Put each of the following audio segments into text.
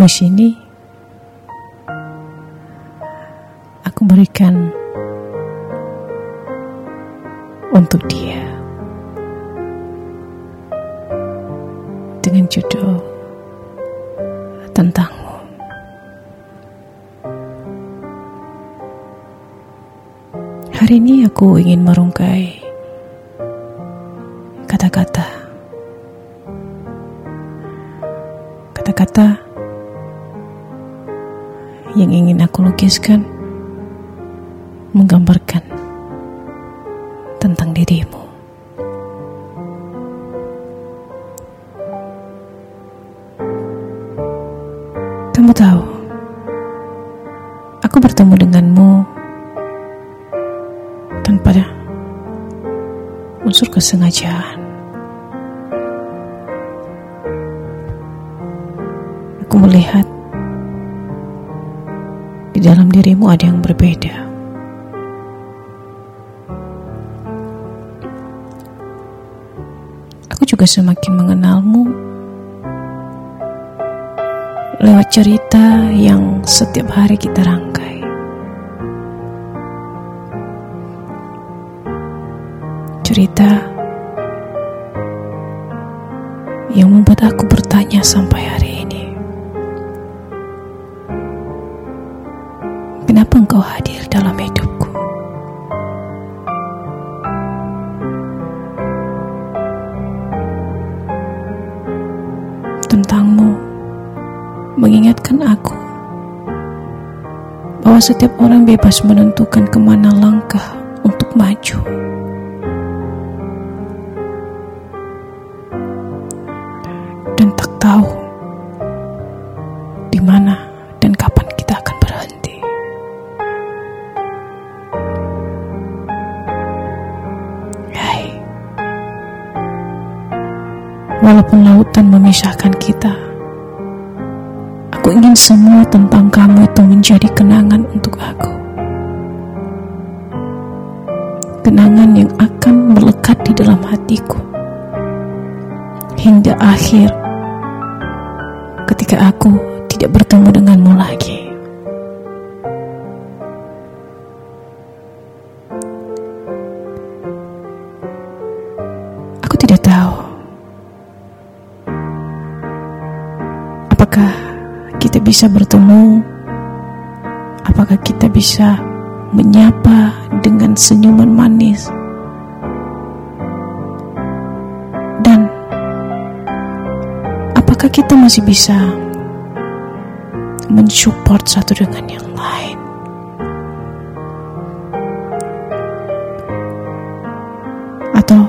puisi ini aku berikan untuk dia dengan judul tentangmu. Hari ini aku ingin merungkai kata-kata. Kata-kata yang ingin aku lukiskan menggambarkan tentang dirimu. Kamu tahu, aku bertemu denganmu tanpa unsur kesengajaan. Aku melihat di dalam dirimu ada yang berbeda. Aku juga semakin mengenalmu lewat cerita yang setiap hari kita rangkai. Cerita yang membuat aku bertanya sampai hari engkau hadir dalam hidupku? Tentangmu mengingatkan aku bahwa setiap orang bebas menentukan ke mana langkah untuk maju. Dan tak tahu di mana walaupun lautan memisahkan kita, Aku ingin semua tentang kamu itu menjadi kenangan untuk aku. Kenangan yang akan melekat di dalam hatiku hingga akhir ketika aku tidak bertemu denganmu lagi. Apakah kita bisa bertemu? Apakah kita bisa menyapa dengan senyuman manis? Dan apakah kita masih bisa mensupport satu dengan yang lain? Atau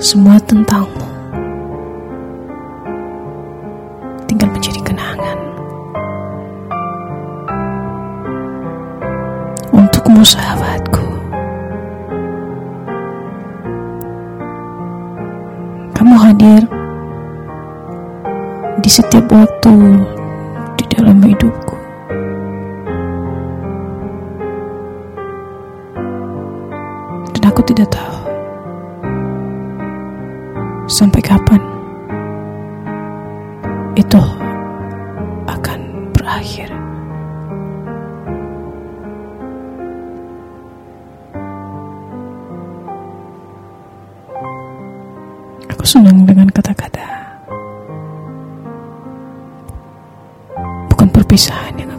semua tentangmu? Untukmu sahabatku. Kamu hadir di setiap waktu di dalam hidupku. Dan aku tidak tahu sampai kapan itu akan berakhir. Aku senang dengan kata-kata. Bukan perpisahan yang